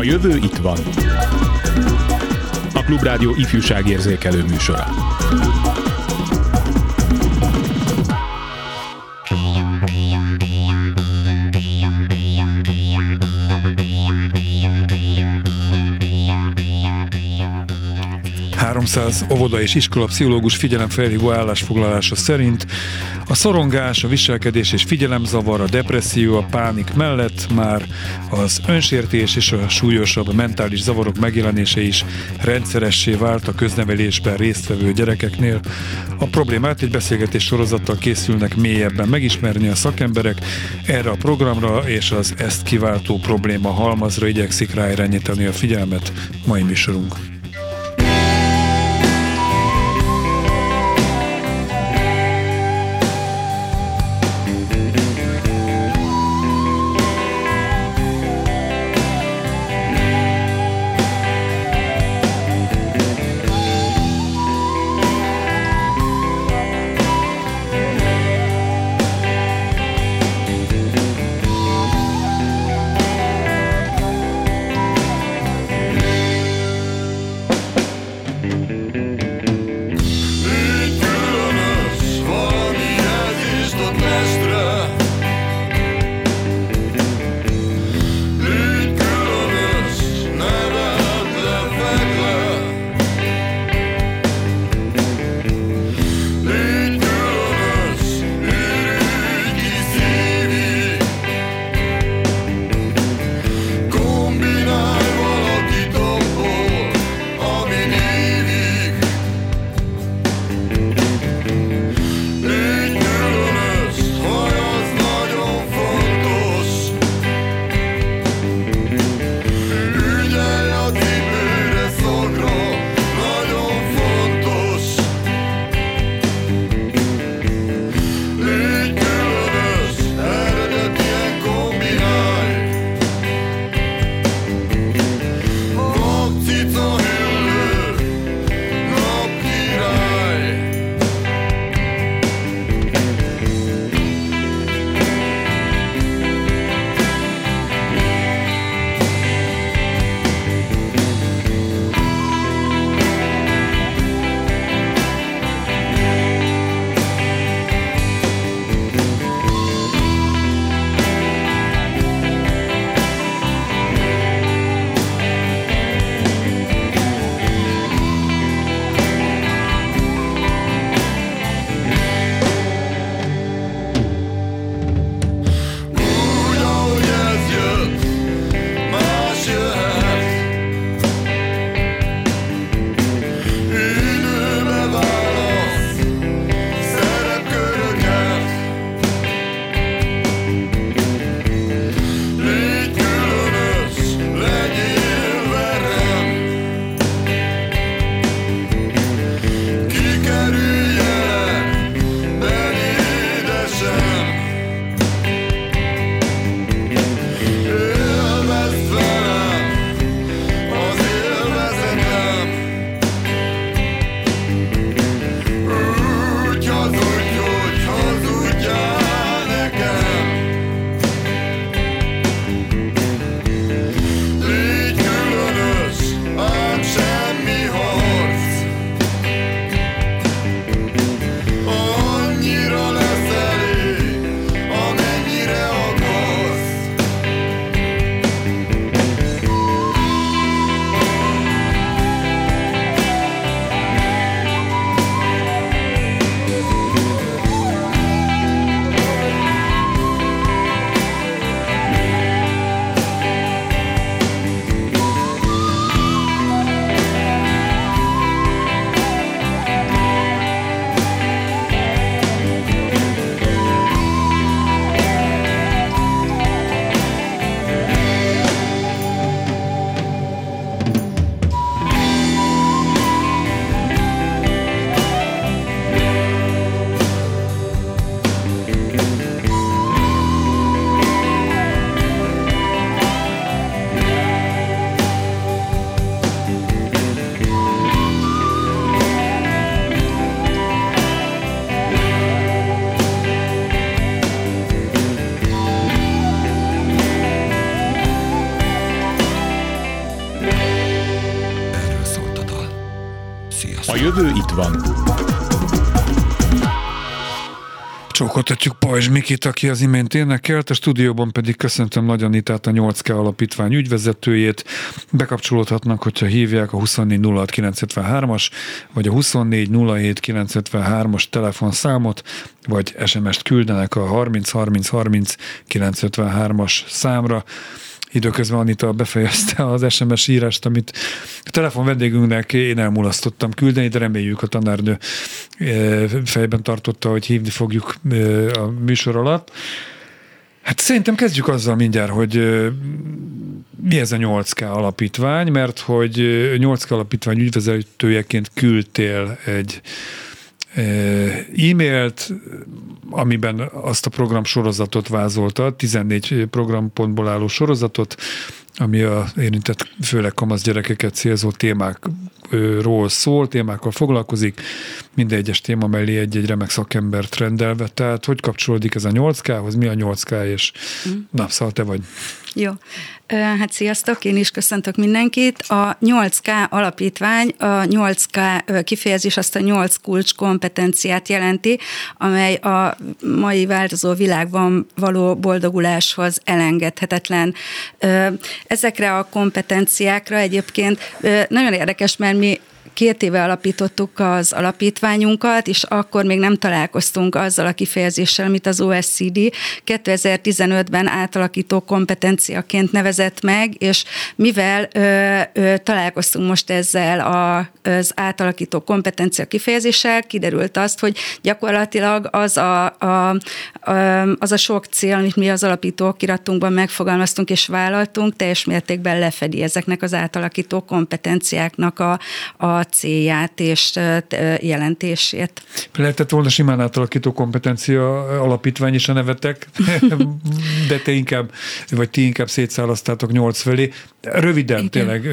A jövő itt van. A Klubrádió ifjúságérzékelő műsora. ...300 óvoda és iskola pszichológus figyelemfelhívó állásfoglalása szerint a szorongás, a viselkedés és figyelemzavar, a depresszió, a pánik mellett már az önsértés és a súlyosabb mentális zavarok megjelenése is rendszeressé vált a köznevelésben résztvevő gyerekeknél. A problémát egy beszélgetés sorozattal készülnek mélyebben megismerni a szakemberek, erre a programra és az ezt kiváltó probléma halmazra igyekszik ráirányítani a figyelmet mai műsorunk. Itt van. Csókoltatjuk Pajzs Mikit, aki az imént énekelt, a stúdióban pedig köszöntöm Nagy Anitát, a 8K alapítvány ügyvezetőjét. Bekapcsolódhatnak, hogyha hívják a 2406953-as, vagy a 2407953-as telefonszámot, vagy SMS-t küldenek a 303030 953-as számra. Időközben Anita befejezte az SMS írást, amit a telefon vendégünknek én elmulasztottam küldeni, de reméljük a tanárnő e, fejben tartotta, hogy hívni fogjuk e, a műsor alatt. Hát szerintem kezdjük azzal mindjárt, hogy e, mi ez a 8K alapítvány, mert hogy 8K alapítvány ügyvezetőjeként küldtél egy e-mailt, amiben azt a program sorozatot vázolta, 14 programpontból álló sorozatot, ami a érintett főleg kamasz gyerekeket célzó témákról szól, témákkal foglalkozik, minden egyes téma mellé egy-egy remek szakembert rendelve. Tehát hogy kapcsolódik ez a 8K-hoz, mi a 8K, és mm. na, szóval te vagy. Jó. Hát sziasztok, én is köszöntök mindenkit. A 8K alapítvány, a 8K kifejezés azt a 8 kulcs kompetenciát jelenti, amely a mai változó világban való boldoguláshoz elengedhetetlen. Ezekre a kompetenciákra egyébként nagyon érdekes, mert mi két éve alapítottuk az alapítványunkat, és akkor még nem találkoztunk azzal a kifejezéssel, amit az OSCD 2015-ben átalakító kompetenciaként nevezett meg, és mivel ö, ö, találkoztunk most ezzel a, az átalakító kompetencia kifejezéssel, kiderült azt, hogy gyakorlatilag az a, a, a, az a sok cél, amit mi az alapító kiratunkban megfogalmaztunk és vállaltunk, teljes mértékben lefedi ezeknek az átalakító kompetenciáknak a, a célját és jelentését. Lehetett volna simán átalakító kompetencia alapítvány is a nevetek, de te inkább, vagy ti inkább szétszálasztátok nyolc felé. Röviden Igen. tényleg,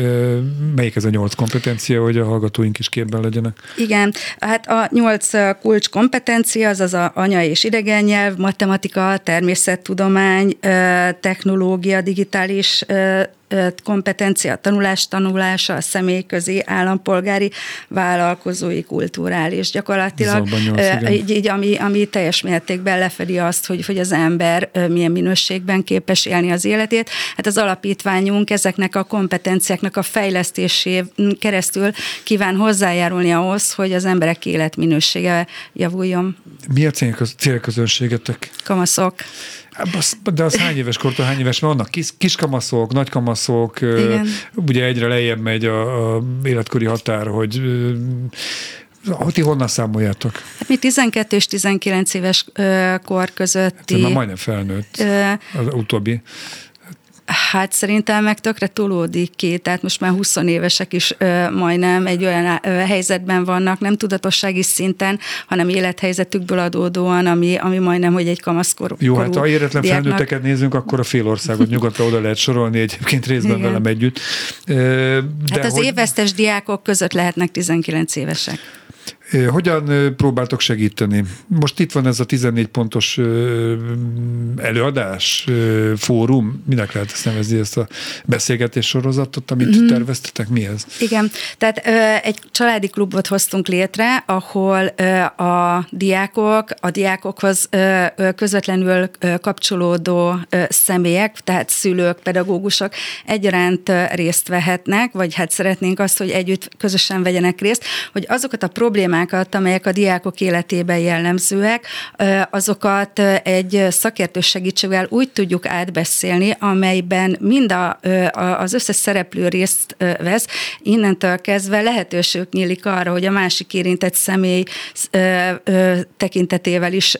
melyik ez a nyolc kompetencia, hogy a hallgatóink is képben legyenek? Igen, hát a nyolc kulcs kompetencia, az az a anya és idegen nyelv, matematika, természettudomány, technológia, digitális kompetencia, tanulás tanulása, a személyközi, állampolgári, vállalkozói, kulturális. Gyakorlatilag nyolc, így, így, ami, ami teljes mértékben lefedi azt, hogy, hogy az ember milyen minőségben képes élni az életét. Hát az alapítványunk ezeknek a kompetenciáknak a fejlesztésén keresztül kíván hozzájárulni ahhoz, hogy az emberek életminősége javuljon. Mi a célközönségetek? Kamaszok. De az hány éves kortól hány éves? Mert vannak kis, kiskamaszok, nagykamaszok, Igen. ugye egyre lejjebb megy a, a életkori határ, hogy hogy ti honnan számoljátok? Hát mi 12 és 19 éves kor közötti. Hát már majdnem felnőtt az utóbbi. Hát szerintem meg tökre tolódik ki, tehát most már 20 évesek is ö, majdnem egy olyan ö, helyzetben vannak, nem tudatossági szinten, hanem élethelyzetükből adódóan, ami, ami majdnem, hogy egy kamaszkor. Jó, hát ha éretlen diáknak... felnőtteket nézünk, akkor a fél országot nyugodtan oda lehet sorolni, egyébként részben Igen. velem együtt. De hát az hogy... évesztes diákok között lehetnek 19 évesek. Hogyan próbáltok segíteni? Most itt van ez a 14 pontos előadás, fórum, minek lehet ezt nevezni, ezt a beszélgetés sorozatot, amit mm. terveztetek, mi ez? Igen, tehát egy családi klubot hoztunk létre, ahol a diákok, a diákokhoz közvetlenül kapcsolódó személyek, tehát szülők, pedagógusok egyaránt részt vehetnek, vagy hát szeretnénk azt, hogy együtt közösen vegyenek részt, hogy azokat a problémákat, problémákat, amelyek a diákok életében jellemzőek, azokat egy szakértő segítségével úgy tudjuk átbeszélni, amelyben mind a, az összes szereplő részt vesz, innentől kezdve lehetőség nyílik arra, hogy a másik érintett személy tekintetével is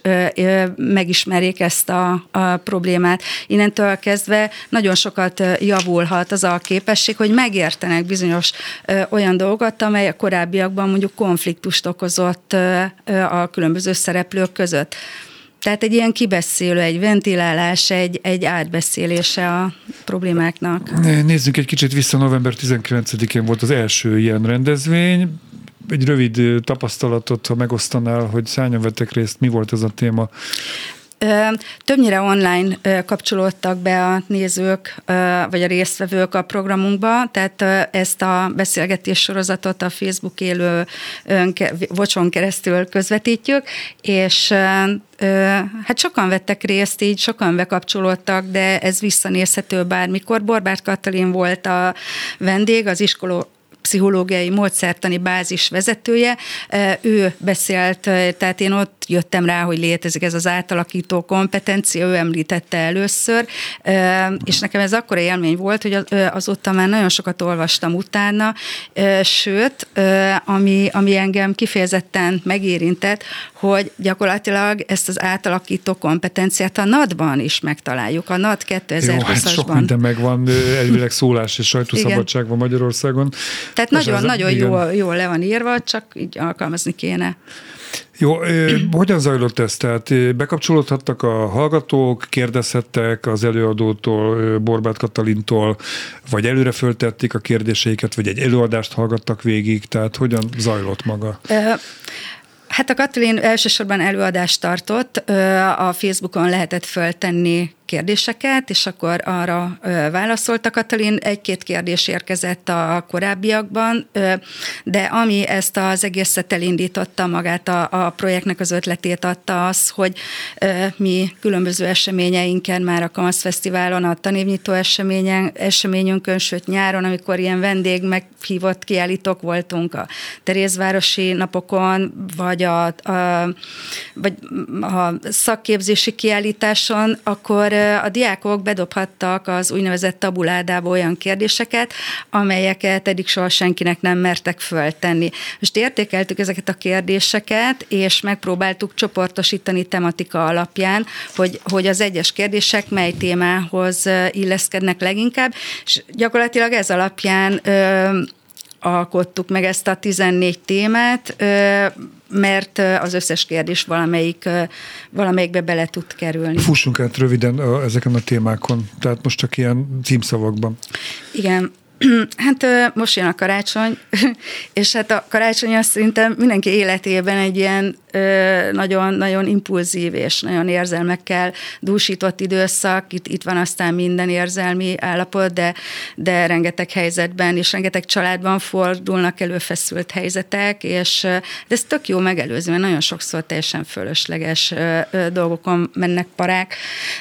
megismerjék ezt a, a problémát. Innentől kezdve nagyon sokat javulhat az a képesség, hogy megértenek bizonyos olyan dolgokat, amely a korábbiakban mondjuk konfliktust okozott a különböző szereplők között. Tehát egy ilyen kibeszélő, egy ventilálás, egy, egy átbeszélése a problémáknak. Nézzünk egy kicsit vissza, november 19-én volt az első ilyen rendezvény. Egy rövid tapasztalatot, ha megosztanál, hogy szányan vettek részt, mi volt ez a téma? Többnyire online kapcsolódtak be a nézők, vagy a résztvevők a programunkba, tehát ezt a beszélgetés sorozatot a Facebook élő vocson keresztül közvetítjük, és hát sokan vettek részt, így sokan bekapcsolódtak, de ez visszanézhető bármikor. Borbárt Katalin volt a vendég, az iskola pszichológiai módszertani bázis vezetője, ő beszélt, tehát én ott jöttem rá, hogy létezik ez az átalakító kompetencia, ő említette először, és nekem ez akkora élmény volt, hogy azóta már nagyon sokat olvastam utána, sőt, ami, ami engem kifejezetten megérintett, hogy gyakorlatilag ezt az átalakító kompetenciát a NAD-ban is megtaláljuk. A NAD 2020-asban. Jó, hát sok minden megvan, elvileg szólás és sajtószabadság van Magyarországon. Tehát nagyon-nagyon jól, jól le van írva, csak így alkalmazni kéne. Jó, hogyan zajlott ez? Tehát bekapcsolódhattak a hallgatók, kérdezhettek az előadótól, Borbát Katalintól, vagy előre föltették a kérdéseiket, vagy egy előadást hallgattak végig, tehát hogyan zajlott maga? Hát a Katalin elsősorban előadást tartott, a Facebookon lehetett föltenni kérdéseket, és akkor arra válaszolt a Katalin. Egy-két kérdés érkezett a korábbiakban, de ami ezt az egészet elindította magát a, a projektnek az ötletét adta az, hogy mi különböző eseményeinken már a Kamasz Fesztiválon, a tanévnyitó eseményen, eseményünkön, sőt nyáron, amikor ilyen vendég meghívott kiállítók voltunk a Terézvárosi napokon, vagy a, a, vagy a szakképzési kiállításon, akkor a diákok bedobhattak az úgynevezett tabuládába olyan kérdéseket, amelyeket eddig soha senkinek nem mertek föltenni. Most értékeltük ezeket a kérdéseket, és megpróbáltuk csoportosítani tematika alapján, hogy, hogy az egyes kérdések mely témához illeszkednek leginkább, és gyakorlatilag ez alapján alkottuk meg ezt a 14 témát, mert az összes kérdés valamelyik, valamelyikbe bele tud kerülni. Fussunk át röviden ezeken a témákon, tehát most csak ilyen címszavakban. Igen, Hát most jön a karácsony, és hát a karácsony azt szerintem mindenki életében egy ilyen nagyon-nagyon impulzív és nagyon érzelmekkel dúsított időszak. Itt, itt van aztán minden érzelmi állapot, de, de rengeteg helyzetben és rengeteg családban fordulnak elő feszült helyzetek, és de ez tök jó megelőzni, mert nagyon sokszor teljesen fölösleges dolgokon mennek parák.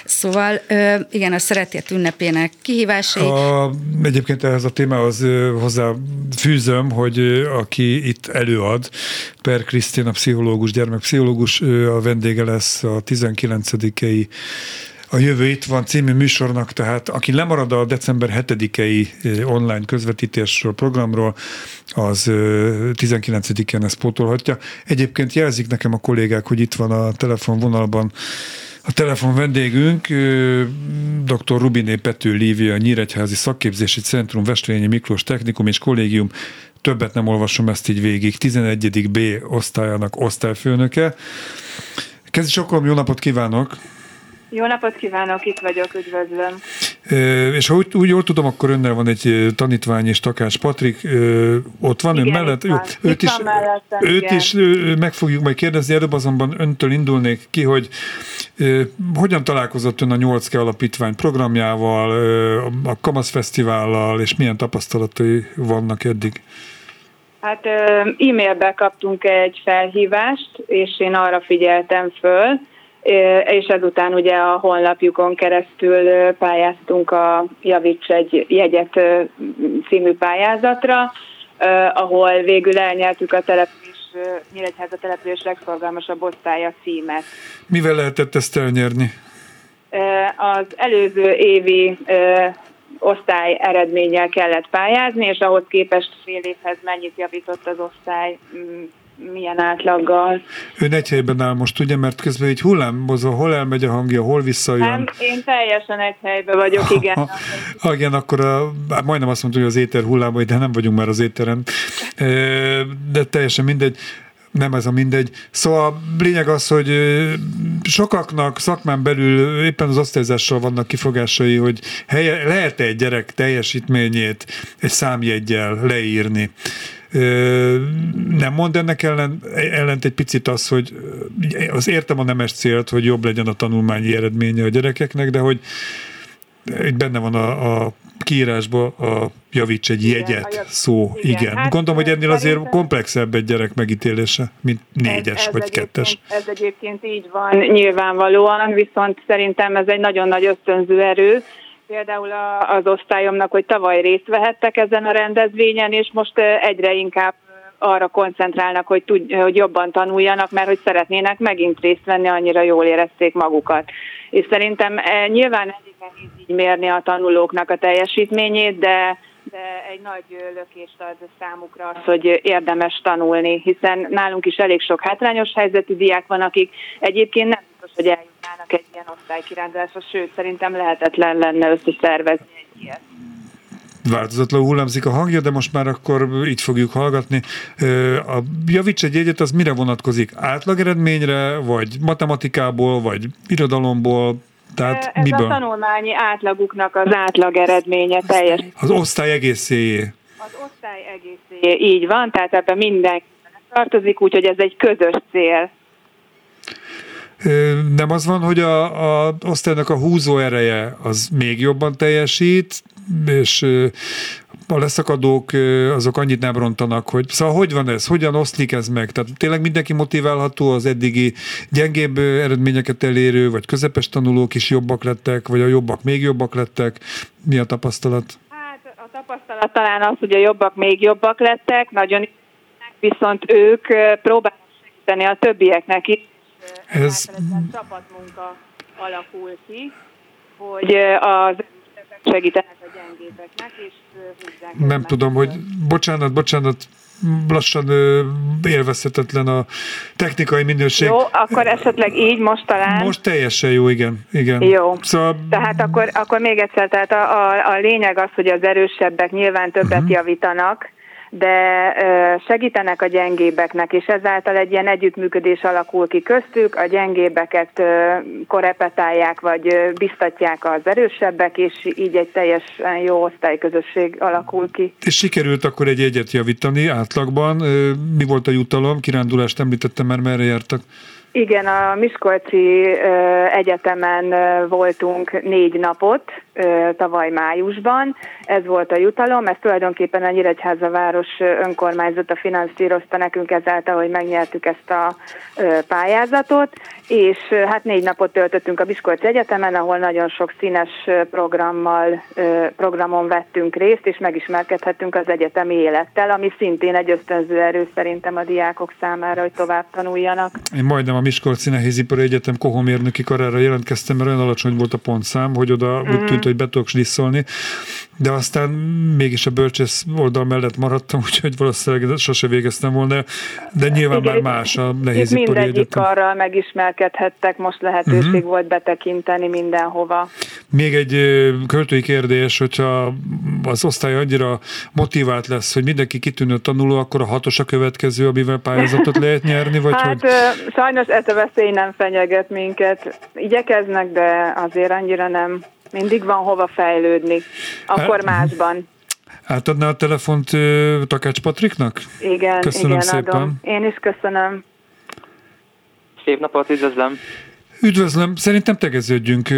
Szóval igen, a szeretét ünnepének kihívásai. A, egyébként ehhez a témához hozzá fűzöm, hogy aki itt előad, Per Krisztina pszichológus, gyermekpszichológus, ő a vendége lesz a 19-i a Jövő itt van című műsornak, tehát aki lemarad a december 7-i online közvetítésről, programról, az 19-én ezt pótolhatja. Egyébként jelzik nekem a kollégák, hogy itt van a telefonvonalban a telefon vendégünk dr. Rubiné Pető Lívia, a Nyíregyházi Szakképzési Centrum, Vestvényi Miklós Technikum és Kollégium többet nem olvasom ezt így végig, 11. B osztályának osztályfőnöke. Kezdj sokkal jó napot kívánok! Jó napot kívánok, itt vagyok, üdvözlöm. És ha úgy, úgy jól tudom, akkor önnel van egy tanítvány és Takás Patrik, ott van igen, ön mellett? Jó, őt is, mellettem, őt igen. is meg fogjuk majd kérdezni, előbb azonban öntől indulnék ki, hogy hogyan találkozott ön a 8 alapítvány programjával, a Kamasz Fesztivállal, és milyen tapasztalatai vannak eddig? Hát e-mailbe kaptunk egy felhívást, és én arra figyeltem föl, és ezután ugye a honlapjukon keresztül pályáztunk a Javíts egy jegyet című pályázatra, ahol végül elnyertük a település, Nyíregyháza település legszorgalmasabb osztálya címet. Mivel lehetett ezt elnyerni? Az előző évi osztály eredménnyel kellett pályázni, és ahhoz képest fél évhez mennyit javított az osztály mm, milyen átlaggal. Ön egy helyben áll most, ugye, mert közben így hullámozva, hol elmegy a hangja, hol visszajön. Nem, én teljesen egy helyben vagyok, igen. Ha, igen, akkor a, hát majdnem azt mondtam, hogy az éter hullámai, de nem vagyunk már az éteren. De teljesen mindegy nem ez a mindegy. Szóval lényeg az, hogy sokaknak szakmán belül éppen az osztályzással vannak kifogásai, hogy lehet-e egy gyerek teljesítményét egy számjegyel leírni. Nem mond ennek ellen, ellent egy picit az, hogy az értem a nemes célt, hogy jobb legyen a tanulmányi eredménye a gyerekeknek, de hogy itt benne van a, a kiírásban a javíts egy jegyet igen, szó. Igen. igen. Hát, Gondolom, hogy ennél azért komplexebb egy gyerek megítélése, mint négyes ez, ez vagy kettes. Ez egyébként így van nyilvánvalóan, viszont szerintem ez egy nagyon nagy ösztönző erő, például az osztályomnak, hogy tavaly részt vehettek ezen a rendezvényen, és most egyre inkább arra koncentrálnak, hogy, tud, hogy jobban tanuljanak, mert hogy szeretnének megint részt venni, annyira jól érezték magukat. És szerintem nyilván elég nehéz így mérni a tanulóknak a teljesítményét, de de egy nagy lökést ad számukra az, hogy érdemes tanulni, hiszen nálunk is elég sok hátrányos helyzetű diák van, akik egyébként nem biztos, hogy eljutnának egy ilyen osztálykirándulásra, sőt, szerintem lehetetlen lenne összeszervezni egy ilyet változatlanul hullámzik a hangja, de most már akkor így fogjuk hallgatni. A javíts egy egyet, az mire vonatkozik? Átlageredményre, vagy matematikából, vagy irodalomból, tehát Ez miből? a tanulmányi átlaguknak az átlag eredménye teljes. Az osztály egészéjé. Az osztály egészéjé, így van, tehát ebben mindenki tartozik, úgyhogy ez egy közös cél. Nem az van, hogy a, a osztálynak a húzó ereje az még jobban teljesít, és a leszakadók azok annyit nem rontanak, hogy szóval hogy van ez, hogyan oszlik ez meg? Tehát tényleg mindenki motiválható az eddigi gyengébb eredményeket elérő, vagy közepes tanulók is jobbak lettek, vagy a jobbak még jobbak lettek? Mi a tapasztalat? Hát a tapasztalat talán az, hogy a jobbak még jobbak lettek, nagyon viszont ők próbálnak segíteni a többieknek is. Ez csapatmunka alakul ki, hogy az segítenek a gyengébeknek, és húzzák. Nem tudom, hogy bocsánat, bocsánat, lassan élvezhetetlen a technikai minőség. Jó, akkor esetleg így most talán. Most teljesen jó, igen. igen. Jó. Szóval... Tehát akkor, akkor még egyszer, tehát a, a, a lényeg az, hogy az erősebbek nyilván többet uh-huh. javítanak, de segítenek a gyengébbeknek, és ezáltal egy ilyen együttműködés alakul ki köztük, a gyengébeket korepetálják, vagy biztatják az erősebbek, és így egy teljesen jó osztályközösség alakul ki. És sikerült akkor egy egyet javítani átlagban. Mi volt a jutalom? Kirándulást említettem, mert merre jártak? Igen, a Miskolci Egyetemen voltunk négy napot tavaly májusban. Ez volt a jutalom, ez tulajdonképpen a Nyíregyháza város önkormányzata finanszírozta nekünk ezáltal, hogy megnyertük ezt a pályázatot, és hát négy napot töltöttünk a Miskolci Egyetemen, ahol nagyon sok színes programmal, programon vettünk részt, és megismerkedhettünk az egyetemi élettel, ami szintén egy ösztönző erő szerintem a diákok számára, hogy tovább tanuljanak. Én majdnem a Miskolci Nehézipari Egyetem kohomérnöki karára jelentkeztem, mert olyan alacsony volt a pontszám, hogy oda mm. úgy tűnt, hogy be tudok slisszolni, de aztán mégis a bölcsész oldal mellett maradtam, úgyhogy valószínűleg sose végeztem volna, de nyilván Igen, már más a Nehézipari Egyetem. Mindegyik arra megismerkedhettek, most lehetőség uh-huh. volt betekinteni mindenhova. Még egy költői kérdés, hogyha az osztály annyira motivált lesz, hogy mindenki kitűnő tanuló, akkor a hatos a következő, amivel pályázatot lehet nyerni, vagy hát, hogy? sajnos ez a veszély nem fenyeget minket. Igyekeznek, de azért annyira nem. Mindig van hova fejlődni. Akkor hát, másban. Átadná a telefont Takács Patriknak? Igen, köszönöm igen, szépen. Adom. Én is köszönöm. Szép napot, üdvözlöm. Üdvözlöm, szerintem tegeződjünk,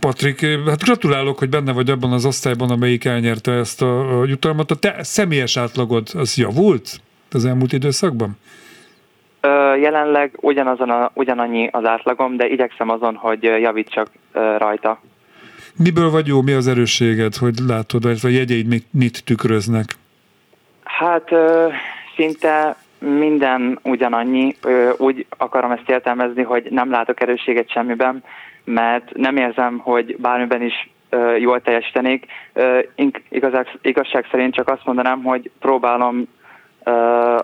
Patrik. Hát gratulálok, hogy benne vagy abban az osztályban, amelyik elnyerte ezt a jutalmat. A te személyes átlagod az javult az elmúlt időszakban? Jelenleg ugyanazon a, ugyanannyi az átlagom, de igyekszem azon, hogy javítsak rajta. Miből vagy jó, mi az erősséged, hogy látod, vagy a jegyeid mit, mit tükröznek? Hát szinte minden ugyanannyi. Úgy akarom ezt értelmezni, hogy nem látok erősséget semmiben, mert nem érzem, hogy bármiben is jól teljesítenék. Igazság, igazság szerint csak azt mondanám, hogy próbálom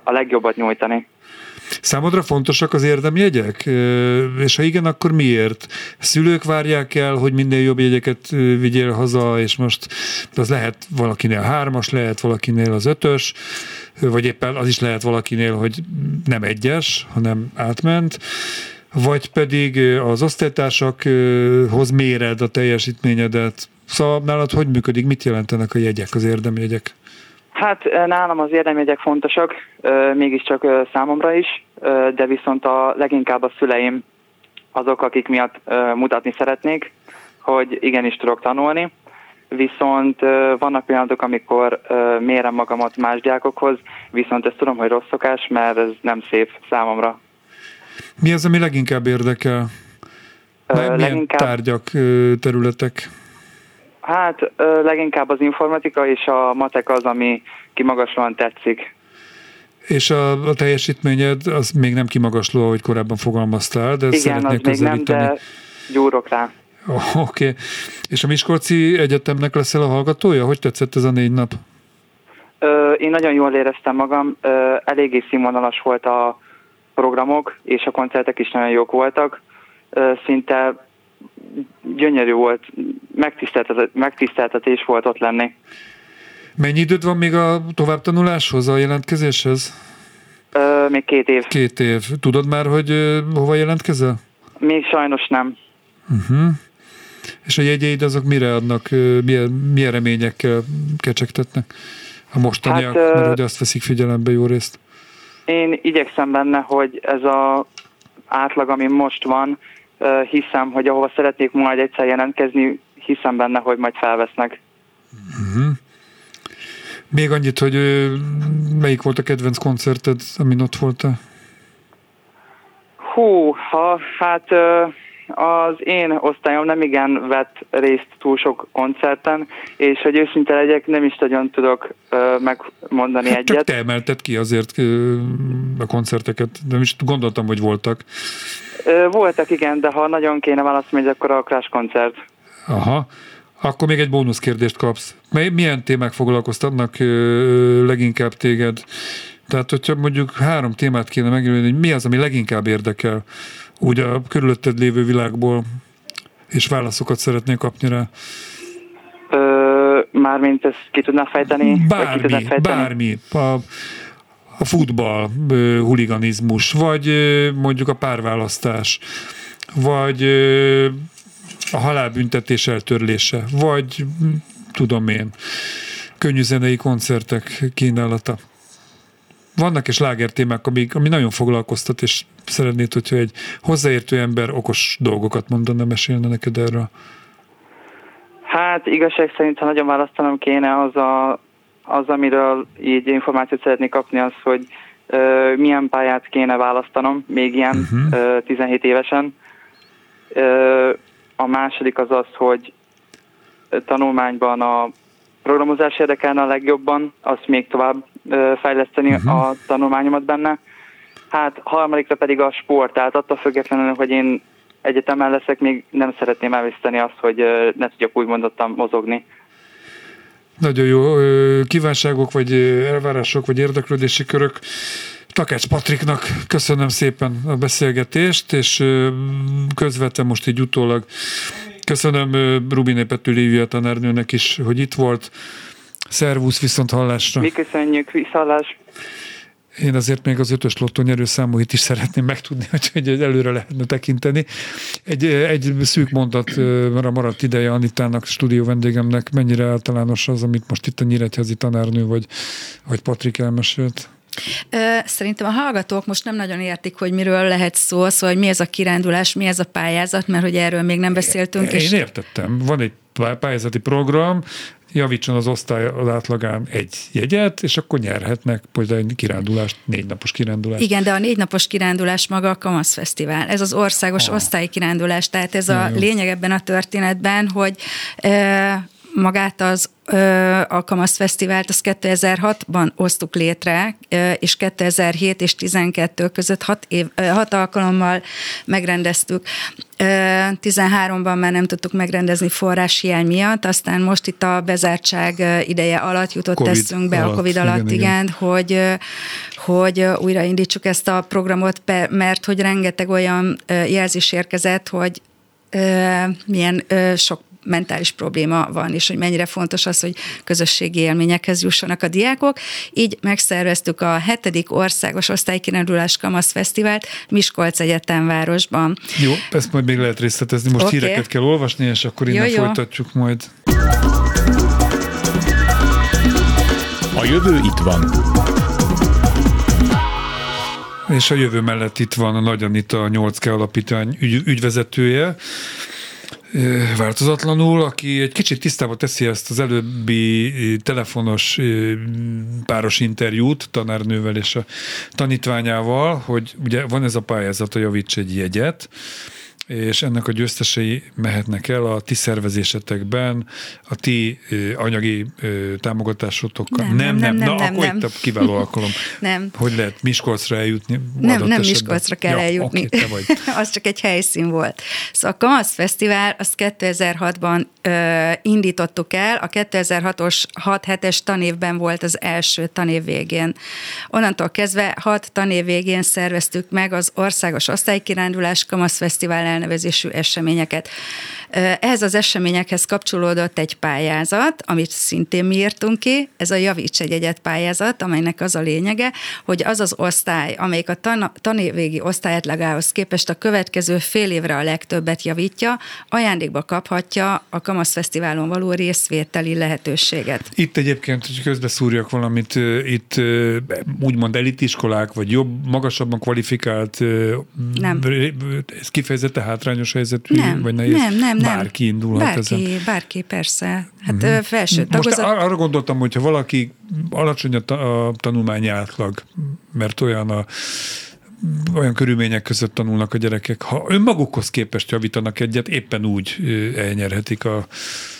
a legjobbat nyújtani. Számodra fontosak az érdemjegyek? És ha igen, akkor miért? Szülők várják el, hogy minél jobb jegyeket vigyél haza, és most az lehet valakinél hármas, lehet valakinél az ötös, vagy éppen az is lehet valakinél, hogy nem egyes, hanem átment, vagy pedig az osztálytársakhoz méred a teljesítményedet. Szóval nálad hogy működik, mit jelentenek a jegyek, az érdemjegyek? Hát nálam az érdemjegyek fontosak, mégiscsak számomra is, de viszont a leginkább a szüleim azok, akik miatt mutatni szeretnék, hogy igenis tudok tanulni. Viszont vannak pillanatok, amikor mérem magamat más diákokhoz, viszont ezt tudom, hogy rossz szokás, mert ez nem szép számomra. Mi az, ami leginkább érdekel? Milyen leginkább... tárgyak, területek? Hát leginkább az informatika és a matek az, ami kimagaslóan tetszik. És a, a teljesítményed az még nem kimagasló, ahogy korábban fogalmaztál, de Igen, szeretnék az még nem, de gyúrok rá. Oké. Okay. És a Miskolci Egyetemnek leszel a hallgatója? Hogy tetszett ez a négy nap? Ö, én nagyon jól éreztem magam. Ö, eléggé színvonalas volt a programok, és a koncertek is nagyon jók voltak. Ö, szinte gyönyörű volt, megtiszteltetés volt ott lenni. Mennyi időd van még a továbbtanuláshoz, a jelentkezéshez? Ö, még két év. Két év. Tudod már, hogy ö, hova jelentkezel? Még sajnos nem. Uh-huh. És a jegyeid azok mire adnak, milyen, milyen reményekkel kecsegtetnek a mostaniak, hát, mert hogy azt veszik figyelembe jó részt? Én igyekszem benne, hogy ez a átlag, ami most van, hiszem, hogy ahova szeretnék majd egyszer jelentkezni, hiszem benne, hogy majd felvesznek. Uh-huh. Még annyit, hogy melyik volt a kedvenc koncerted, amin ott voltál? Hú, ha, hát az én osztályom nem igen vett részt túl sok koncerten, és hogy őszinte legyek, nem is nagyon tudok megmondani hát egyet. Csak te emelted ki azért a koncerteket, nem is gondoltam, hogy voltak. Voltak, igen, de ha nagyon kéne válaszolni, akkor a Crash koncert. Aha. Akkor még egy bónusz kérdést kapsz. Milyen témák foglalkoztatnak leginkább téged? Tehát, hogyha mondjuk három témát kéne megjelölni, hogy mi az, ami leginkább érdekel úgy a körülötted lévő világból, és válaszokat szeretnék kapni rá? Ö, mármint ezt ki tudná fejteni? Bármi, fejteni? bármi. A, a futball, huliganizmus, vagy mondjuk a párválasztás, vagy a halálbüntetés eltörlése, vagy tudom én, könnyűzenei koncertek kínálata. Vannak és láger témák, ami, ami nagyon foglalkoztat, és szeretnéd, hogyha egy hozzáértő ember okos dolgokat mondana, mesélne neked erről? Hát igazság szerint, ha nagyon választanom kéne, az, a, az amiről így információt szeretnék kapni, az, hogy ö, milyen pályát kéne választanom, még ilyen uh-huh. ö, 17 évesen. Ö, a második az az, hogy tanulmányban a programozás érdekelne a legjobban, azt még tovább fejleszteni uh-huh. a tanulmányomat benne. Hát harmadikra pedig a sport, tehát attól függetlenül, hogy én egyetemen leszek, még nem szeretném elviszteni azt, hogy ne tudjak úgy mondottam mozogni. Nagyon jó kívánságok, vagy elvárások, vagy érdeklődési körök. Takács Patriknak köszönöm szépen a beszélgetést, és közvetem most így utólag köszönöm Rubiné Pető Lívia tanárnőnek is, hogy itt volt. Szervusz, viszont hallásra. Mi köszönjük, viszallás. Én azért még az ötös lottó nyerőszámait is szeretném megtudni, hogy, előre lehetne tekinteni. Egy, egy szűk a maradt ideje Anitának, stúdió vendégemnek, mennyire általános az, amit most itt a nyíregyházi tanárnő vagy, vagy Patrik elmesélt? Szerintem a hallgatók most nem nagyon értik, hogy miről lehet szó, szóval hogy mi ez a kirándulás, mi ez a pályázat, mert hogy erről még nem beszéltünk. Én és... értettem. Van egy pályázati program, javítson az osztály az átlagán egy jegyet, és akkor nyerhetnek például egy kirándulást, négy napos kirándulást. Igen, de a négy napos kirándulás maga a Kamasz Fesztivál. Ez az országos ah. osztályi kirándulás, tehát ez a lényeg ebben a történetben, hogy magát az a Kamasz Fesztivált az 2006-ban osztuk létre, és 2007 és 12 között hat, év, hat alkalommal megrendeztük. 13-ban már nem tudtuk megrendezni forráshiány miatt, aztán most itt a bezártság ideje alatt jutott COVID eszünkbe, alatt, a Covid alatt, igen, igen, igen. hogy, hogy újraindítsuk ezt a programot, mert hogy rengeteg olyan jelzés érkezett, hogy milyen sok mentális probléma van, és hogy mennyire fontos az, hogy közösségi élményekhez jussanak a diákok. Így megszerveztük a hetedik országos osztálykirendulás Kamasz Fesztivált Miskolc Egyetemvárosban. Jó, ezt majd még lehet részletezni, most okay. híreket kell olvasni, és akkor innen jó, jó. folytatjuk majd. A jövő itt van. És a jövő mellett itt van a Nagy Anita, a 8K alapítvány ügy, ügyvezetője, változatlanul, aki egy kicsit tisztába teszi ezt az előbbi telefonos páros interjút tanárnővel és a tanítványával, hogy ugye van ez a pályázat, a javíts egy jegyet, és ennek a győztesei mehetnek el a ti szervezésetekben, a ti anyagi támogatásotokkal. Nem, nem, nem, nem, Na, nem, akkor nem. itt a kiváló alkalom. nem. Hogy lehet Miskolcra eljutni? Nem, nem? Miskolcra kell ja, eljutni. Oké, te vagy. az csak egy helyszín volt. Szóval a Kamasz Fesztivál az 2006-ban indítottuk el, a 2006-os 6-7-es tanévben volt az első tanév végén. Onnantól kezdve 6 tanév végén szerveztük meg az Országos Osztálykirándulás Kamasz Fesztivál elnevezésű eseményeket. Ehhez az eseményekhez kapcsolódott egy pályázat, amit szintén mi írtunk ki, ez a Javíts egy egyet pályázat, amelynek az a lényege, hogy az az osztály, amelyik a tan- tanévvégi osztályátlagához képest a következő fél évre a legtöbbet javítja, ajándékba kaphatja a Kamasz Fesztiválon való részvételi lehetőséget. Itt egyébként, hogy közbeszúrjak valamit, itt úgymond elitiskolák, vagy jobb, magasabban kvalifikált, nem. ez kifejezetten hátrányos helyzetű, nem, vagy nehéz? Nem, nem, nem. Bárki indulhat bárki, ezen. Bárki, persze. Hát uh-huh. felső Most tagozat... ar- arra gondoltam, hogyha valaki alacsony a, ta- a tanulmányi átlag, mert olyan a olyan körülmények között tanulnak a gyerekek. Ha önmagukhoz képest javítanak egyet, éppen úgy elnyerhetik a,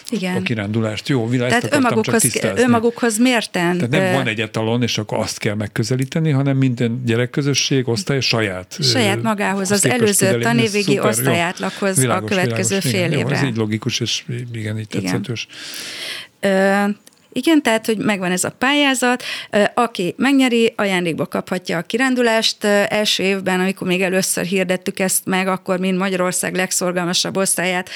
igen. a kirándulást. Jó, világ, Tehát önmagukhoz, önmagukhoz mérten. Tehát nem van egy etalon, és akkor azt kell megközelíteni, hanem minden gyerekközösség, osztály saját. Saját magához, az előző tanévégi osztályátlaghoz a következő világos, fél igen, évre. Jó, ez így logikus, és igen, így tetszetős. Ö, igen, tehát, hogy megvan ez a pályázat, aki megnyeri, ajándékba kaphatja a kirándulást. Első évben, amikor még először hirdettük ezt meg, akkor mind Magyarország legszorgalmasabb osztályát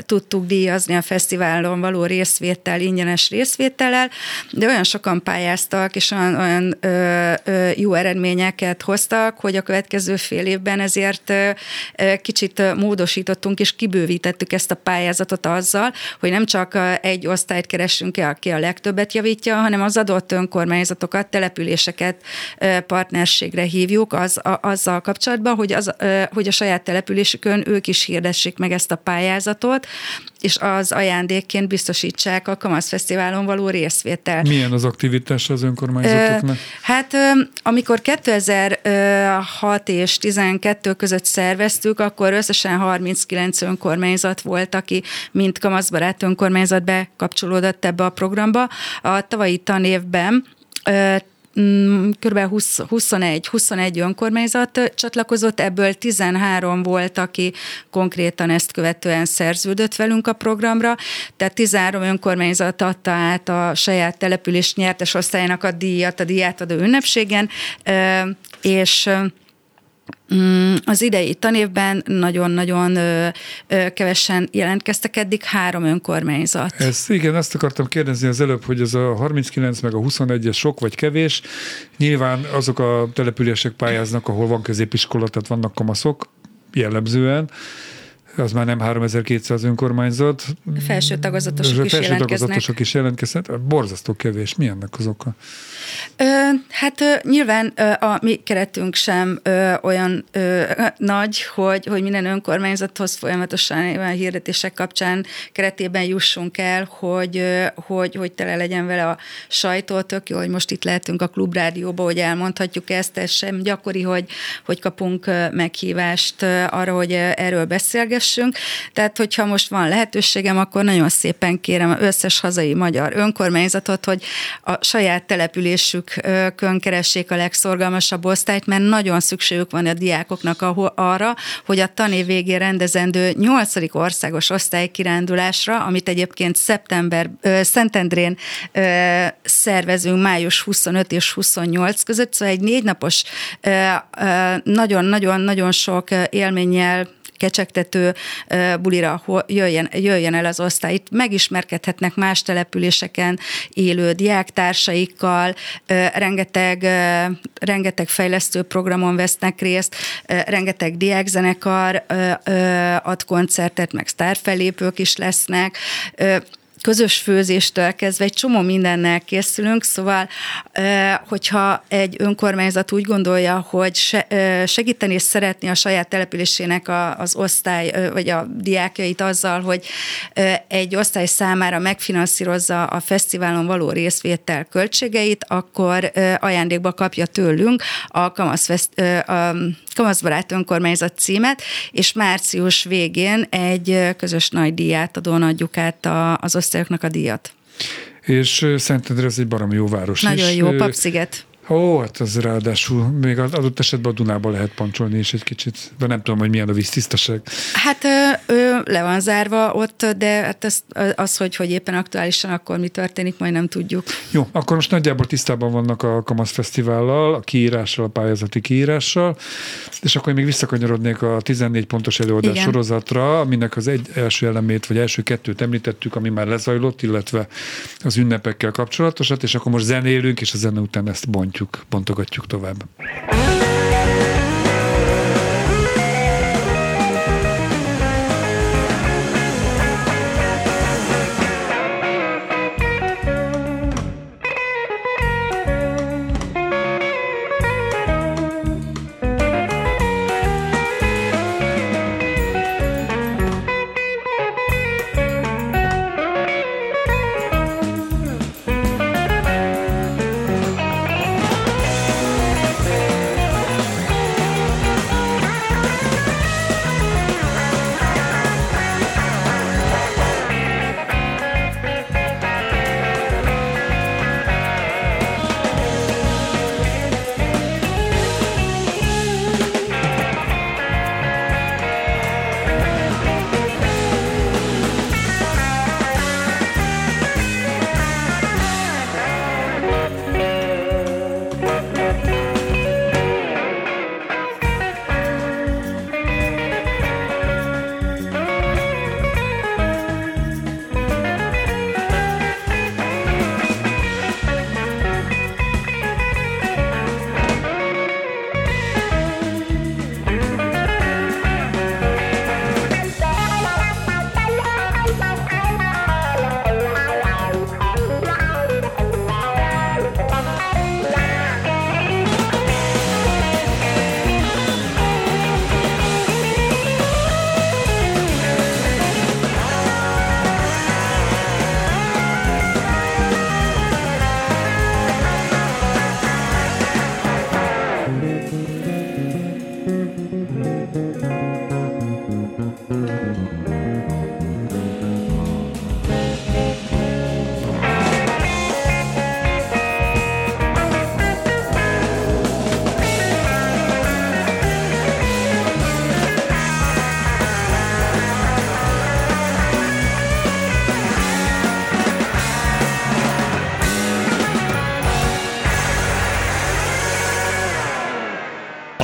tudtuk díjazni a fesztiválon való részvétel, ingyenes részvétellel, de olyan sokan pályáztak, és olyan, olyan ö, ö, jó eredményeket hoztak, hogy a következő fél évben ezért ö, kicsit módosítottunk, és kibővítettük ezt a pályázatot azzal, hogy nem csak egy osztályt keresünk el, aki a leg legtöbbet javítja, hanem az adott önkormányzatokat, településeket partnerségre hívjuk az, a, azzal kapcsolatban, hogy, az, hogy a saját településükön ők is hirdessék meg ezt a pályázatot, és az ajándékként biztosítsák a Kamasz Fesztiválon való részvétel. Milyen az aktivitás az önkormányzatoknak? Hát amikor 2006 és 12 között szerveztük, akkor összesen 39 önkormányzat volt, aki mint kamaszbarát önkormányzat bekapcsolódott ebbe a programba. A tavalyi tanévben kb. 20, 21, 21 önkormányzat csatlakozott, ebből 13 volt, aki konkrétan ezt követően szerződött velünk a programra, tehát 13 önkormányzat adta át a saját település nyertes osztályának a díjat, a díjátadó ünnepségen, és az idei tanévben nagyon-nagyon kevesen jelentkeztek eddig, három önkormányzat. Ez, igen, azt akartam kérdezni az előbb, hogy ez a 39 meg a 21-es sok vagy kevés. Nyilván azok a települések pályáznak, ahol van középiskola, tehát vannak kamaszok jellemzően, az már nem 3200 önkormányzat. Felső tagozatosok is Felső tagozatosok is jelentkeznek. Borzasztó kevés. Mi ennek az oka? Ö, hát nyilván a mi keretünk sem ö, olyan ö, nagy, hogy, hogy minden önkormányzathoz folyamatosan olyan hirdetések kapcsán keretében jussunk el, hogy, hogy, hogy tele legyen vele a sajtó. Tök jó, hogy most itt lehetünk a klubrádióba, hogy elmondhatjuk ezt, ez sem gyakori, hogy, hogy kapunk meghívást arra, hogy erről beszélgessünk. Tehát, hogyha most van lehetőségem, akkor nagyon szépen kérem az összes hazai magyar önkormányzatot, hogy a saját településükön keressék a legszorgalmasabb osztályt, mert nagyon szükségük van a diákoknak arra, hogy a tanév végén rendezendő 8. országos osztálykirándulásra, amit egyébként szeptember, Szentendrén szervezünk május 25 és 28 között, szóval egy négy napos nagyon-nagyon-nagyon sok élménnyel kecsegtető bulira jöjjen, jöjjen el az osztály. Itt megismerkedhetnek más településeken élő diáktársaikkal, rengeteg, rengeteg fejlesztő programon vesznek részt, rengeteg diákzenekar ad koncertet, meg sztárfelépők is lesznek, közös főzéstől kezdve egy csomó mindennel készülünk, szóval hogyha egy önkormányzat úgy gondolja, hogy segíteni és szeretni a saját településének az osztály, vagy a diákjait azzal, hogy egy osztály számára megfinanszírozza a fesztiválon való részvétel költségeit, akkor ajándékba kapja tőlünk a, Kamasz, a Kamaszbarát önkormányzat címet, és március végén egy közös nagy díjátadón adjuk át az osztályoknak a díjat. És Szentendre ez egy baromi jó város Nagyon is. jó, Papsziget. Ó, hát az ráadásul még adott esetben a Dunába lehet pancsolni is egy kicsit, de nem tudom, hogy milyen a víztisztaság. Hát ö, ö, le van zárva ott, de hát az, az hogy, hogy éppen aktuálisan akkor mi történik, majd nem tudjuk. Jó, akkor most nagyjából tisztában vannak a Kamasz Fesztivállal, a kiírással, a pályázati kiírással, és akkor még visszakanyarodnék a 14 pontos előadás Igen. sorozatra, aminek az egy első elemét, vagy első kettőt említettük, ami már lezajlott, illetve az ünnepekkel kapcsolatosat, és akkor most zenélünk, és a zene után ezt bontjuk bontjuk, bontogatjuk tovább.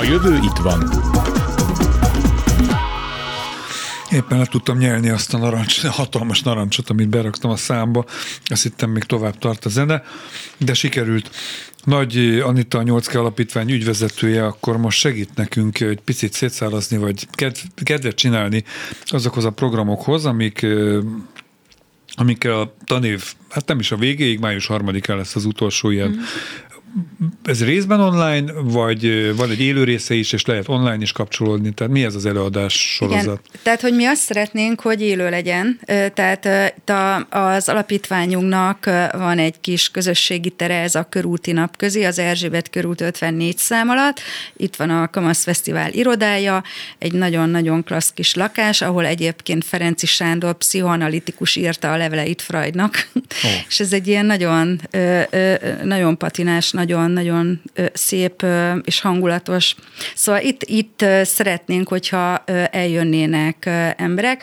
Jövő itt van. Éppen le tudtam nyelni azt a narancs, hatalmas narancsot, amit beraktam a számba. Azt hittem, még tovább tart a zene, de sikerült. Nagy Anita, a 8 alapítvány ügyvezetője, akkor most segít nekünk egy picit szétszállazni, vagy kedvet csinálni azokhoz a programokhoz, amik amikkel a tanév, hát nem is a végéig, május harmadikán lesz az utolsó ilyen mm ez részben online, vagy van egy élő része is, és lehet online is kapcsolódni? Tehát mi ez az előadás sorozat? Igen, tehát, hogy mi azt szeretnénk, hogy élő legyen. Tehát az alapítványunknak van egy kis közösségi tere, ez a körúti nap közé, az Erzsébet körút 54 szám alatt. Itt van a Kamasz Fesztivál irodája, egy nagyon-nagyon klassz kis lakás, ahol egyébként Ferenci Sándor pszichoanalitikus írta a leveleit Freudnak. Oh. és ez egy ilyen nagyon, nagyon patinás, nagyon-nagyon szép és hangulatos. Szóval itt, itt szeretnénk, hogyha eljönnének emberek.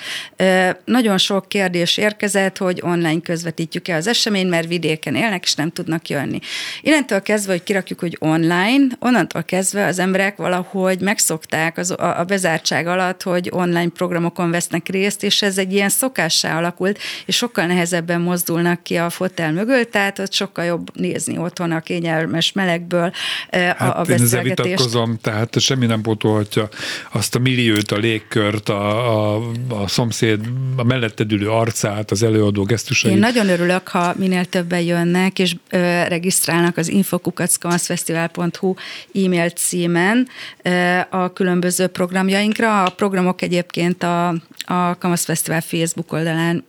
Nagyon sok kérdés érkezett, hogy online közvetítjük-e az eseményt, mert vidéken élnek, és nem tudnak jönni. Innentől kezdve, hogy kirakjuk, hogy online, onnantól kezdve az emberek valahogy megszokták az, a, bezártság alatt, hogy online programokon vesznek részt, és ez egy ilyen szokássá alakult, és sokkal nehezebben mozdulnak ki a fotel mögül, tehát ott sokkal jobb nézni otthon a kényel kellemes melegből a, hát a beszélgetést. Én vitatkozom, tehát semmi nem pótolhatja azt a milliót, a légkört, a, a, a szomszéd, a melletted ülő arcát, az előadó gesztusait. Én nagyon örülök, ha minél többen jönnek, és ö, regisztrálnak az infokukackamaszfesztivál.hu e-mail címen ö, a különböző programjainkra. A programok egyébként a, a Kamasz Fesztivál Facebook oldalán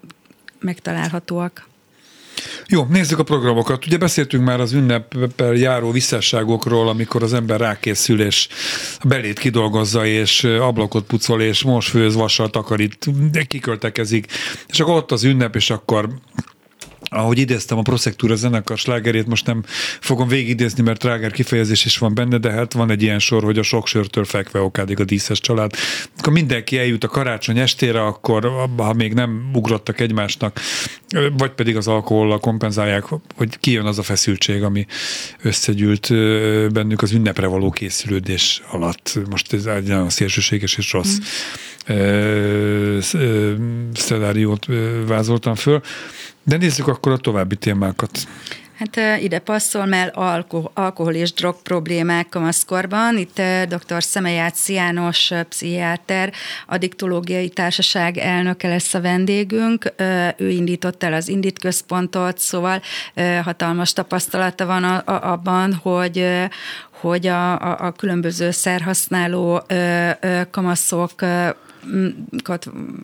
megtalálhatóak. Jó, nézzük a programokat. Ugye beszéltünk már az ünneppel járó visszásságokról, amikor az ember rákészül, és a belét kidolgozza, és ablakot pucol, és most főz, vassal takarít, kiköltekezik, és akkor ott az ünnep, és akkor ahogy idéztem a Proszektúra zenekar slágerét, most nem fogom végigidézni, mert tráger kifejezés is van benne, de hát van egy ilyen sor, hogy a sok sörtől fekve okádig a díszes család. Akkor mindenki eljut a karácsony estére, akkor ha még nem ugrottak egymásnak, vagy pedig az alkohollal kompenzálják, hogy kijön az a feszültség, ami összegyűlt bennük az ünnepre való készülődés alatt. Most ez egy nagyon szélsőséges és rossz mm. Szenáriót vázoltam föl. De nézzük akkor a további témákat. Hát ide passzol, mert alkohol, és drog problémák kamaszkorban. Itt dr. Szemejács János, pszichiáter, addiktológiai társaság elnöke lesz a vendégünk. Ő indított el az Indit központot, szóval hatalmas tapasztalata van abban, hogy hogy a, a, a különböző szerhasználó kamaszok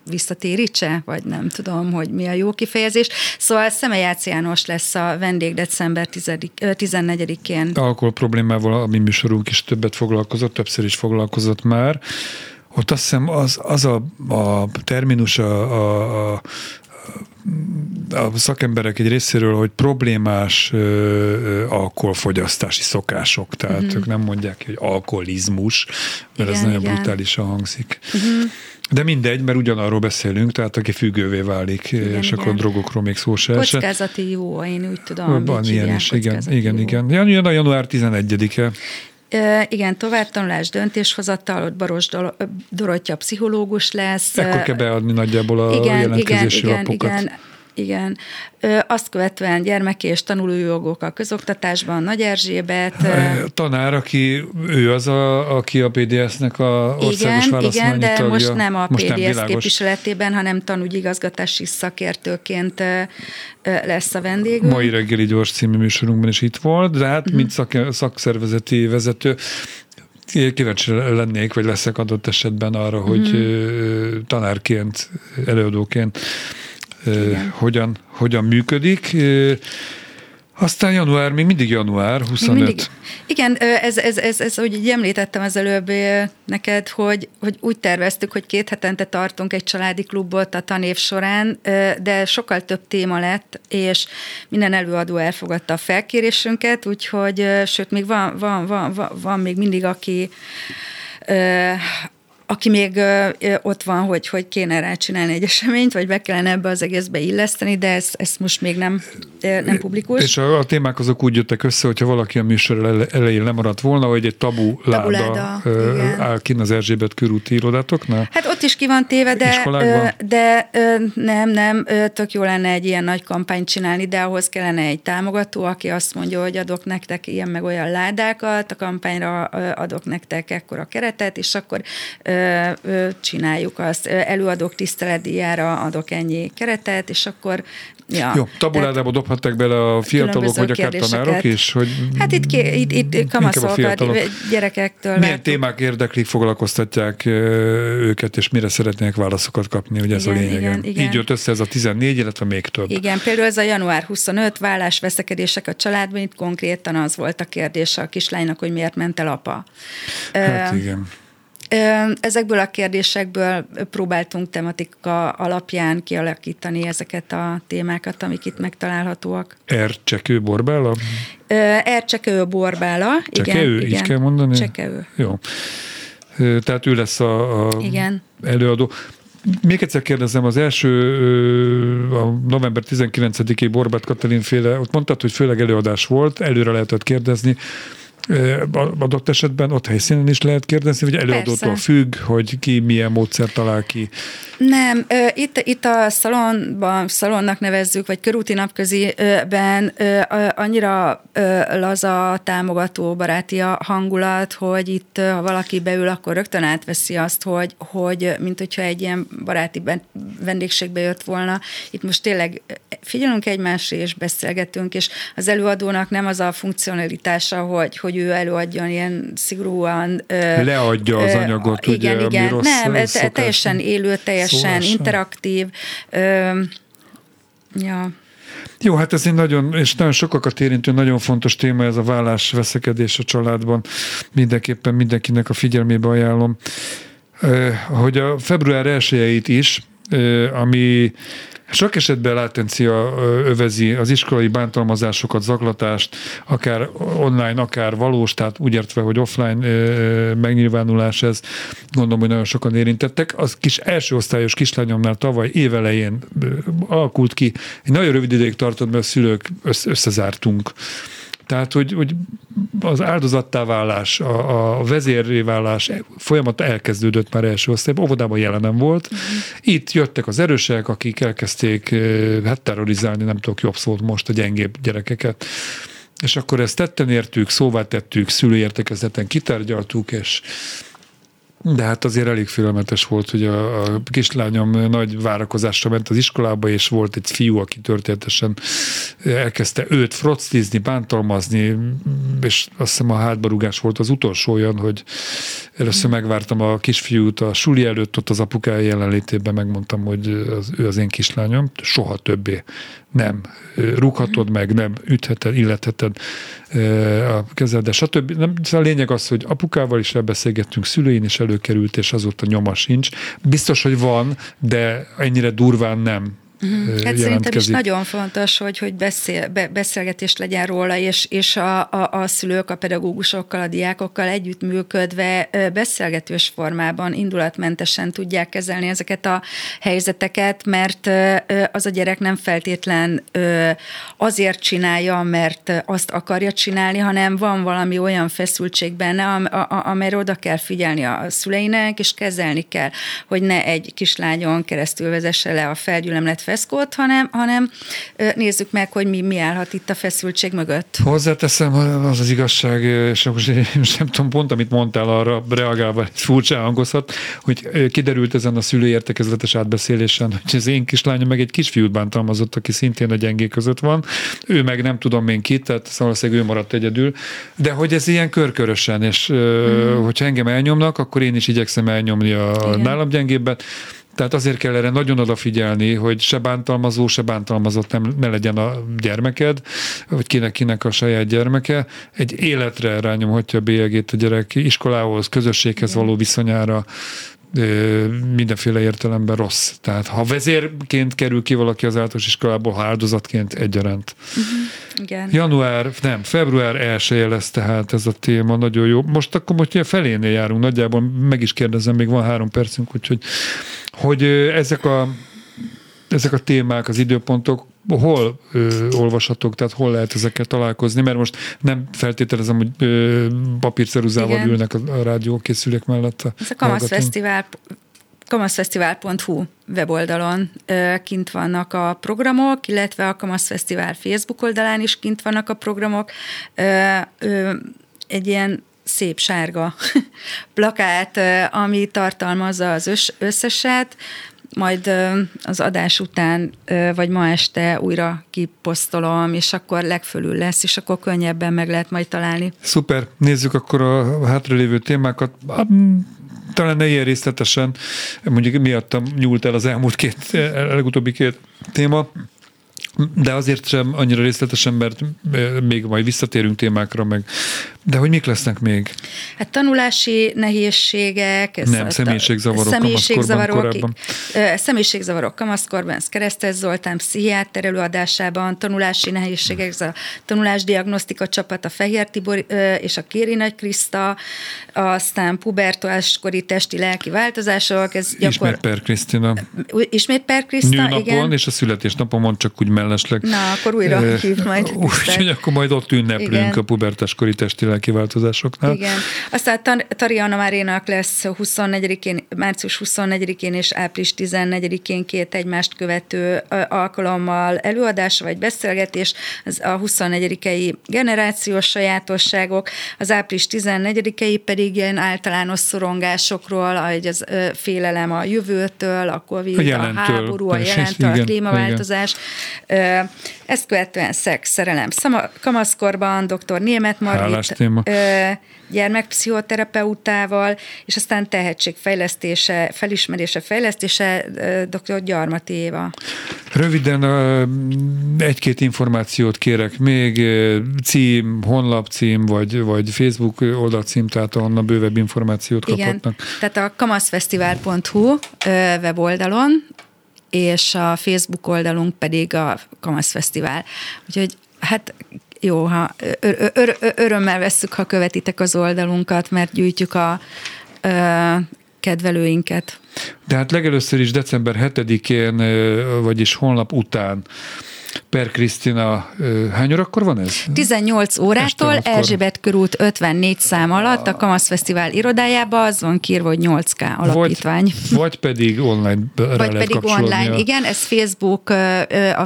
visszatérítse, vagy nem tudom, hogy mi a jó kifejezés. Szóval Szemejács János lesz a vendég december 14-én. Alkohol problémával a mi műsorunk is többet foglalkozott, többször is foglalkozott már. Ott azt hiszem az, az a, a terminus, a, a, a a szakemberek egy részéről, hogy problémás alkoholfogyasztási szokások, tehát uh-huh. ők nem mondják, hogy alkoholizmus, mert igen, ez nagyon igen. brutálisan hangzik. Uh-huh. De mindegy, mert ugyanarról beszélünk, tehát aki függővé válik, igen, és igen. akkor drogokról még szó se Kockázati jó, én úgy tudom. Van ilyen is, igen, igen, igen. Jön a január 11-e. Igen, továbbtanulás, döntéshozatal, ott Baros Dorottya pszichológus lesz. Ekkor kell beadni nagyjából a igen, jelentkezési igen, lapokat. Igen, igen, igen. Azt követően gyermeki és tanulójogok a közoktatásban, Nagy Erzsébet. Tanár, aki ő az, a, aki a PDS-nek a országos Igen, igen, de tagja. most nem a most PDS nem képviseletében, hanem tanúgyigazgatási szakértőként lesz a vendégünk. Mai reggeli gyors című műsorunkban is itt volt, de hát, mint szak, szakszervezeti vezető, kíváncsi lennék, vagy leszek adott esetben arra, hogy uh-huh. tanárként, előadóként hogyan, hogyan működik. Aztán január, még mindig január 25. Mindig, igen, ez, ez, ez, ez, hogy így említettem az előbb neked, hogy, hogy úgy terveztük, hogy két hetente tartunk egy családi klubot a tanév során, de sokkal több téma lett, és minden előadó elfogadta a felkérésünket, úgyhogy, sőt, még van, van, van, van, van még mindig, aki aki még ö, ott van, hogy hogy kéne rá csinálni egy eseményt, vagy be kellene ebbe az egészbe illeszteni, de ezt, ezt most még nem, nem publikus. És a, a témák azok úgy jöttek össze, hogyha valaki a műsor elején lemaradt volna, hogy egy tabu, láda, láda áll kint az Erzsébet körúti irodátoknál? Hát ott is ki van téve, de, de nem, nem, tök jó lenne egy ilyen nagy kampányt csinálni, de ahhoz kellene egy támogató, aki azt mondja, hogy adok nektek ilyen meg olyan ládákat, a kampányra adok nektek ekkora keretet, és akkor csináljuk azt. Előadók tiszteletdíjára adok ennyi keretet, és akkor Ja, Jó, tabuládába dobhatták bele a fiatalok, vagy akár tanárok is? Hogy hát itt, itt, itt kamaszolgat gyerekektől. Milyen láttuk. témák érdeklik, foglalkoztatják őket, és mire szeretnének válaszokat kapni, hogy ez igen, a lényeg. Igen, igen. Így jött össze ez a 14, illetve még több. Igen, például ez a január 25, vállás, veszekedések a családban, itt konkrétan az volt a kérdés a kislánynak, hogy miért ment el apa. Hát uh, igen. Ezekből a kérdésekből próbáltunk tematika alapján kialakítani ezeket a témákat, amik itt megtalálhatóak. Ercsekő Borbála? Ercsekő Borbála, Csekeő, igen. így kell mondani? Csekeő. Jó. Tehát ő lesz a, a igen. előadó. Még egyszer kérdezem, az első a november 19-i Borbát Katalin féle, ott mondtad, hogy főleg előadás volt, előre lehetett kérdezni, adott esetben ott helyszínen is lehet kérdezni, vagy előadótól Persze. függ, hogy ki milyen módszer talál ki? Nem, itt, itt a szalonban, szalonnak nevezzük, vagy körúti napköziben annyira laza, támogató, baráti a hangulat, hogy itt, ha valaki beül, akkor rögtön átveszi azt, hogy, hogy mint hogyha egy ilyen baráti vendégségbe jött volna. Itt most tényleg figyelünk egymásra, és beszélgetünk, és az előadónak nem az a funkcionalitása, hogy, hogy ő előadjon ilyen szigorúan... Leadja az anyagot, igen, ugye, igen. ami rossz Nem, teljesen élő, teljesen szólása. interaktív. Ö, ja. Jó, hát ez egy nagyon, és nagyon sokakat érintő, nagyon fontos téma ez a vállás, veszekedés a családban. Mindenképpen mindenkinek a figyelmébe ajánlom. Hogy a február 1 is, ami sok esetben látencia övezi az iskolai bántalmazásokat, zaklatást, akár online, akár valós, tehát úgy értve, hogy offline megnyilvánulás ez, gondolom, hogy nagyon sokan érintettek. Az kis első osztályos kislányomnál tavaly évelején alakult ki, egy nagyon rövid ideig tartott, mert a szülők összezártunk tehát, hogy, hogy az áldozattá válás, a, a vezérré válás folyamat elkezdődött már első osztályban, óvodában jelenem volt. Uh-huh. Itt jöttek az erősek, akik elkezdték hát terrorizálni, nem tudok jobb szót most, a gyengébb gyerekeket. És akkor ezt tetten értük, szóvá tettük, szülőértekezleten kitárgyaltuk, és de hát azért elég félelmetes volt, hogy a, a kislányom nagy várakozásra ment az iskolába, és volt egy fiú, aki történetesen elkezdte őt froctizni, bántalmazni, és azt hiszem a hátbarugás volt az utolsó olyan, hogy először megvártam a kisfiút a suli előtt, ott az apukája jelenlétében megmondtam, hogy az, ő az én kislányom, soha többé nem rúghatod meg, nem ütheted, illetheted a kezed, de stb. Nem, szóval a lényeg az, hogy apukával is elbeszélgettünk, szülein is előkerült, és azóta nyoma sincs. Biztos, hogy van, de ennyire durván nem Uh-huh. Hát szerintem is nagyon fontos, hogy, hogy beszél, be, beszélgetés legyen róla, és, és a, a, a szülők, a pedagógusokkal, a diákokkal együttműködve beszélgetős formában, indulatmentesen tudják kezelni ezeket a helyzeteket, mert az a gyerek nem feltétlen azért csinálja, mert azt akarja csinálni, hanem van valami olyan feszültség benne, amelyre oda kell figyelni a szüleinek, és kezelni kell, hogy ne egy kislányon keresztül vezesse le a felgyülemlet feszkót, hanem, hanem nézzük meg, hogy mi, mi állhat itt a feszültség mögött. Hozzáteszem, az az igazság, és most, most nem tudom pont, amit mondtál arra reagálva, furcsa hangozhat, hogy kiderült ezen a szülőértekezletes átbeszélésen, hogy az én kislányom meg egy kisfiút bántalmazott, aki szintén a gyengé között van. Ő meg nem tudom én ki, tehát valószínűleg ő maradt egyedül, de hogy ez ilyen körkörösen, és mm. hogyha engem elnyomnak, akkor én is igyekszem elnyomni a Igen. nálam gyengébbet. Tehát azért kell erre nagyon odafigyelni, hogy se bántalmazó, se bántalmazott nem, ne legyen a gyermeked, vagy kinek-kinek a saját gyermeke. Egy életre rányomhatja a bélyegét a gyerek iskolához, közösséghez való viszonyára, mindenféle értelemben rossz. Tehát ha vezérként kerül ki valaki az általános iskolából, ha áldozatként egyaránt. Uh-huh. Igen. Január, nem, február 1 lesz tehát ez a téma, nagyon jó. Most akkor most felénél járunk, nagyjából meg is kérdezem, még van három percünk, úgyhogy hogy ezek a, ezek a témák, az időpontok hol ö, olvashatók, tehát hol lehet ezekkel találkozni, mert most nem feltételezem, hogy ö, papírceruzával ülnek a, a rádiókészülék mellett. A Ez a Kamasz Fesztivál kamaszfesztivál.hu weboldalon kint vannak a programok, illetve a Kamasz Fesztivál Facebook oldalán is kint vannak a programok. Egy ilyen szép sárga plakát, ami tartalmazza az összeset, majd az adás után, vagy ma este újra kiposztolom, és akkor legfölül lesz, és akkor könnyebben meg lehet majd találni. Szuper, nézzük akkor a hátralévő témákat. Talán ne ilyen részletesen, mondjuk miattam nyúlt el az elmúlt két, legutóbbi két téma. De azért sem annyira részletesen, mert még majd visszatérünk témákra, meg. De hogy mik lesznek még? Hát tanulási nehézségek. Ez Nem, személyiségzavarok, személyiségzavarok korábban. Személyiségzavarok kamaszkorban, ez Keresztes Zoltán pszichiáter előadásában, tanulási nehézségek, ez a tanulásdiagnosztika csapat, a Fehér Tibor és a Kéri Nagy Kriszta, aztán pubertáskori testi lelki változások. Ez gyakor... Ismét Per Krisztina. Ismét Per Kriszta, igen. és a születésnapomon csak úgy mellesleg. Na, akkor újra hív majd. Úgyhogy akkor majd ott ünneplünk Igen. a pubertáskori testi lelki változásoknál. Igen. Aztán Tariana Márénak lesz 24-én, március 24-én és április 14-én két egymást követő alkalommal előadás vagy beszélgetés, az a 24-i generációs sajátosságok, az április 14-i pedig ilyen általános szorongásokról, ahogy az félelem a jövőtől, a Covid, a, a háború, a jelentő, a klímaváltozás. Igen. Ezt követően szex, szerelem, kamaszkorban, dr. Német Margit gyermekpszichoterapeutával, és aztán tehetségfejlesztése, felismerése, fejlesztése dr. Gyarmati Éva. Röviden egy-két információt kérek még, cím, honlapcím, vagy, vagy Facebook oldalcím, tehát ahonnan bővebb információt kaphatnak. Igen, tehát a kamaszfesztivál.hu weboldalon és a Facebook oldalunk pedig a Kamasz Fesztivál. Úgyhogy hát jó, ha ör- ör- örömmel vesszük, ha követitek az oldalunkat, mert gyűjtjük a ö, kedvelőinket. De hát legelőször is december 7-én, vagyis honlap után Per Krisztina, hány órakor van ez? 18 órától Erzsébet körút 54 szám alatt a Kamasz Fesztivál irodájába, az van kírva, hogy 8K alapítvány. Vagy, vagy pedig online Vagy pedig online, a... igen, ez Facebook,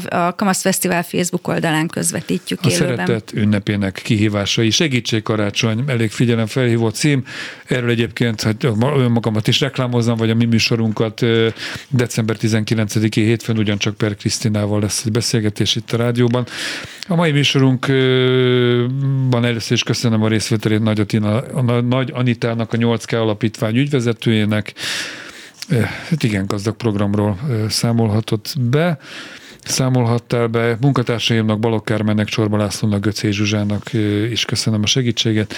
a Kamasz Fesztivál Facebook oldalán közvetítjük a élőben. szeretet ünnepének kihívásai. Segítség karácsony, elég figyelem felhívó cím. Erről egyébként, hát önmagamat is reklámozom, vagy a mi műsorunkat december 19-i hétfőn ugyancsak Per Krisztinával lesz egy beszélgetés beszélgetés itt a rádióban. A mai műsorunkban először is köszönöm a részvételét Nagy, Atina, a Nagy Anitának, a 8K alapítvány ügyvezetőjének. Hát igen, gazdag programról számolhatott be számolhattál be. Munkatársaimnak, Balogh Kármennek, Csorba Lászlónak, Göcé Zsuzsának is köszönöm a segítséget.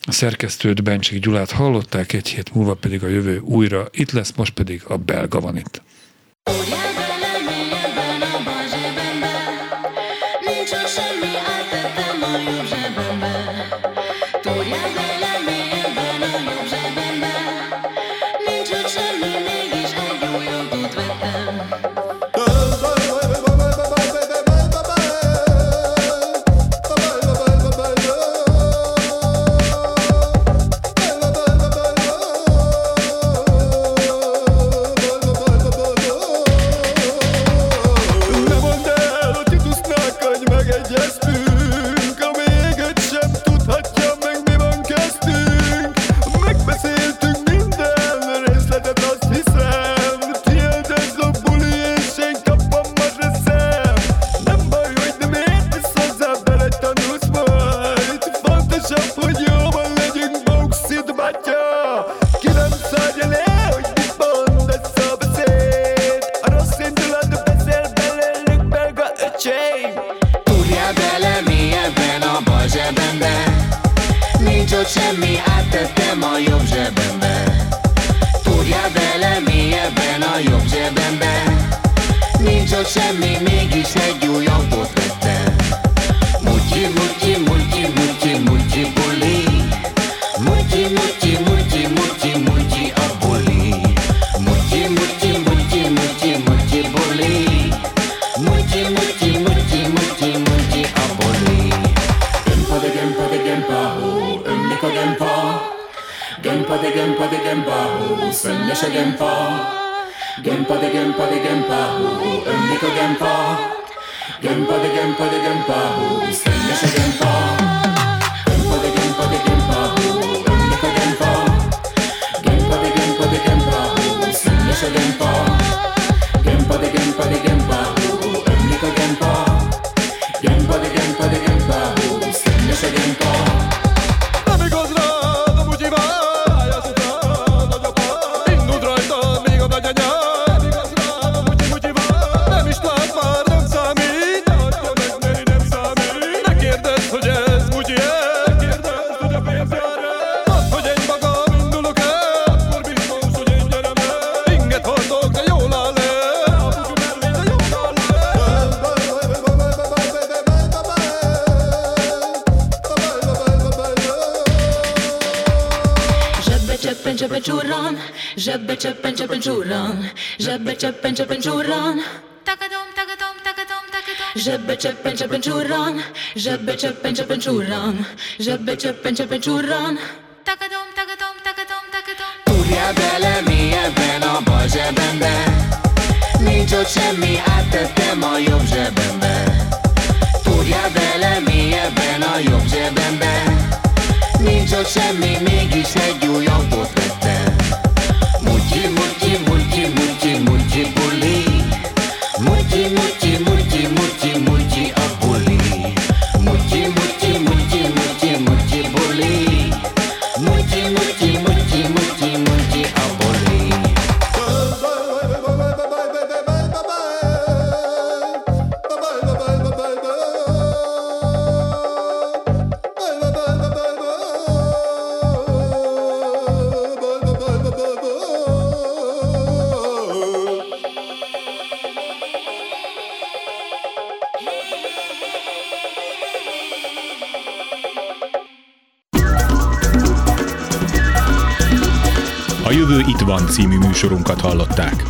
A szerkesztőt Bencsik Gyulát hallották, egy hét múlva pedig a jövő újra itt lesz, most pedig a belga van itt. látja. Ki nem szarja le, hogy mit mond a beszéd? A rossz indulatú beszél belőlük belga öcsém. Túrja bele mélyebben a bal zsebembe. Nincs ott semmi, áttettem a jobb zsebembe. Túrja bele mélyebben a jobb zsebembe. Nincs ott semmi, mégis egy újabb ott Ganesha Gempa Gempade Gempade Gempa Ambika Gempa Gempade Gempade Gempa చెప్ప చూర్రాన్ జబ్బె చెప్పం చెప్పం చూర్రాన్ జబ్బె చెప్పం చెప్పం చూర్రాన్ తగదోం తగదోం తగదోం తగదోం జబ్బె చెప్పం చెప్పం చూర్రాన్ జబ్బె చెప్పం చెప్పం చూర్రాన్ జబ్బె చెప్పం చెప్పం చూర్రాన్ తగదోం తగదోం తగదోం తగదోం Kurja bele mélyebben a bal zsebembe. Nincs ott semmi, áttettem a jobb zsebembe. Kurja bele mi mélyebben a jobb zsebembe. Nincs ott semmi, mégis egy újabbot vettem. মুচি মুচি মুচি মুচি বলি মুচি মুচি মুচি মুচি műsorunkat hallották.